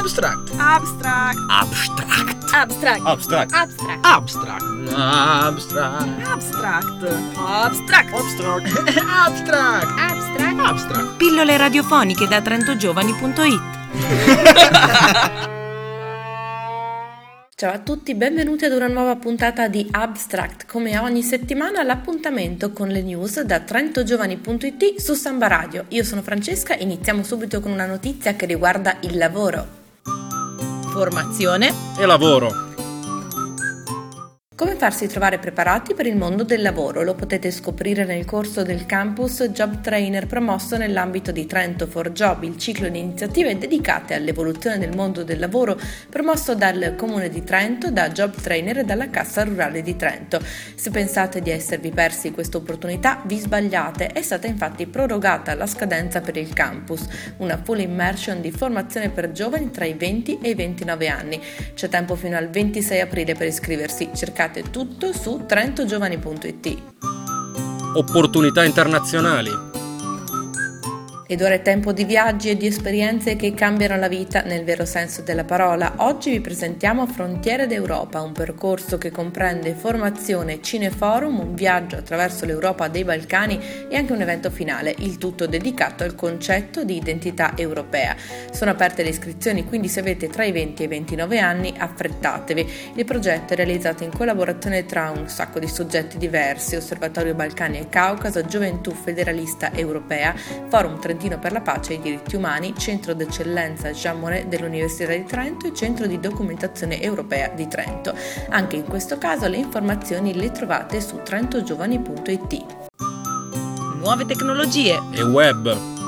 Abstract. Abstract. Abstract. Abstract. Abstract. Abstract. Abstract. Abstract. Abstract. Abstract. Abstract. Abstract. Abstract. Abstract. Pillole radiofoniche da trentogiovani.it Ciao a tutti, benvenuti ad una nuova puntata di Abstract. Come ogni settimana l'appuntamento con le news da trentogiovani.it su Samba Radio. Io sono Francesca, iniziamo subito con una notizia che riguarda il lavoro. Formazione E lavoro. Come farsi trovare preparati per il mondo del lavoro? Lo potete scoprire nel corso del campus Job Trainer promosso nell'ambito di Trento for Job, il ciclo di iniziative dedicate all'evoluzione del mondo del lavoro promosso dal Comune di Trento, da Job Trainer e dalla Cassa Rurale di Trento. Se pensate di esservi persi questa opportunità, vi sbagliate. È stata infatti prorogata la scadenza per il campus, una full immersion di formazione per giovani tra i 20 e i 29 anni. C'è tempo fino al 26 aprile per iscriversi. Cercate tutto su trentogiovani.it. Opportunità internazionali. Ed ora è tempo di viaggi e di esperienze che cambiano la vita nel vero senso della parola. Oggi vi presentiamo Frontiere d'Europa, un percorso che comprende formazione, cineforum, un viaggio attraverso l'Europa dei Balcani e anche un evento finale, il tutto dedicato al concetto di identità europea. Sono aperte le iscrizioni, quindi se avete tra i 20 e i 29 anni affrettatevi. Il progetto è realizzato in collaborazione tra un sacco di soggetti diversi, Osservatorio Balcani e Caucaso, Gioventù Federalista Europea, Forum Trentino per la pace e i diritti umani, Centro d'eccellenza Jean Monnet dell'Università di Trento e Centro di documentazione europea di Trento. Anche in questo caso le informazioni le trovate su trentogiovani.it. Nuove tecnologie E web.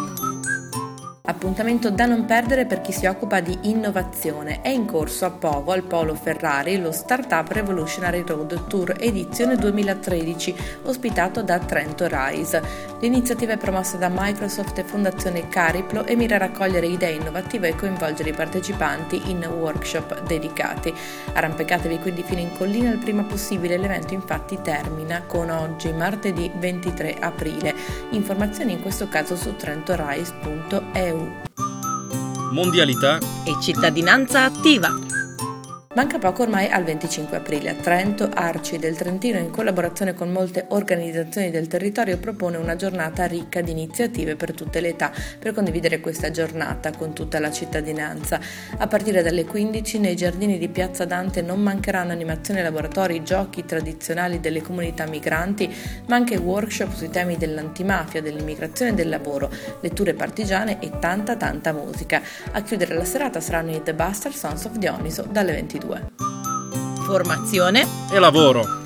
Appuntamento da non perdere per chi si occupa di innovazione. È in corso a Povo, al Polo Ferrari, lo Startup Revolutionary Road Tour edizione 2013, ospitato da Trento Rise. L'iniziativa è promossa da Microsoft e Fondazione Cariplo e mira a raccogliere idee innovative e coinvolgere i partecipanti in workshop dedicati. Arrampicatevi quindi fino in collina il prima possibile, l'evento infatti termina con oggi, martedì 23 aprile. Informazioni in questo caso su trentorise.eu. Mondialità. e cittadinanza attiva. Manca poco ormai al 25 aprile. A Trento, Arci del Trentino, in collaborazione con molte organizzazioni del territorio, propone una giornata ricca di iniziative per tutte le età per condividere questa giornata con tutta la cittadinanza. A partire dalle 15 nei giardini di Piazza Dante non mancheranno animazioni, laboratori, giochi tradizionali delle comunità migranti, ma anche workshop sui temi dell'antimafia, dell'immigrazione e del lavoro, letture partigiane e tanta tanta musica. A chiudere la serata saranno i The Buster Sons of Dioniso dalle 22. Formazione E lavoro.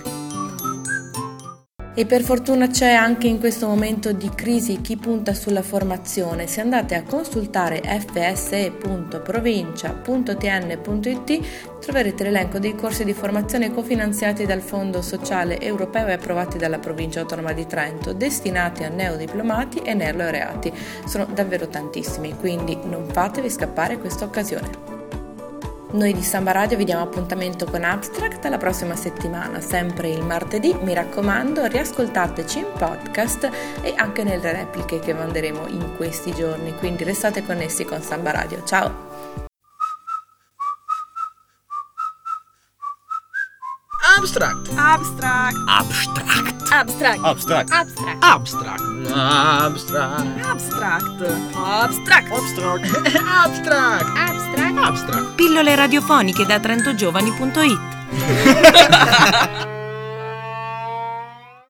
e per fortuna c'è anche in questo momento di crisi chi punta sulla formazione. Se andate a consultare fse.provincia.tn.it troverete l'elenco dei corsi di formazione cofinanziati dal Fondo Sociale Europeo e approvati dalla Provincia Autonoma di Trento, destinati a neodiplomati e neolaureati. Sono davvero tantissimi, quindi non fatevi scappare questa occasione. Noi di Samba Radio vi diamo appuntamento con Abstract alla prossima settimana, sempre il martedì. Mi raccomando, riascoltateci in podcast e anche nelle repliche che manderemo in questi giorni. Quindi restate connessi con Samba Radio. Ciao! Abstract. Abstract. Abstract. Abstract. Abstract. Abstract. Abstract. Abstract. Abstract. Abstract. Abstract. Abstract. Abstract. Abstract. Pillole radiofoniche da trentogiovani.it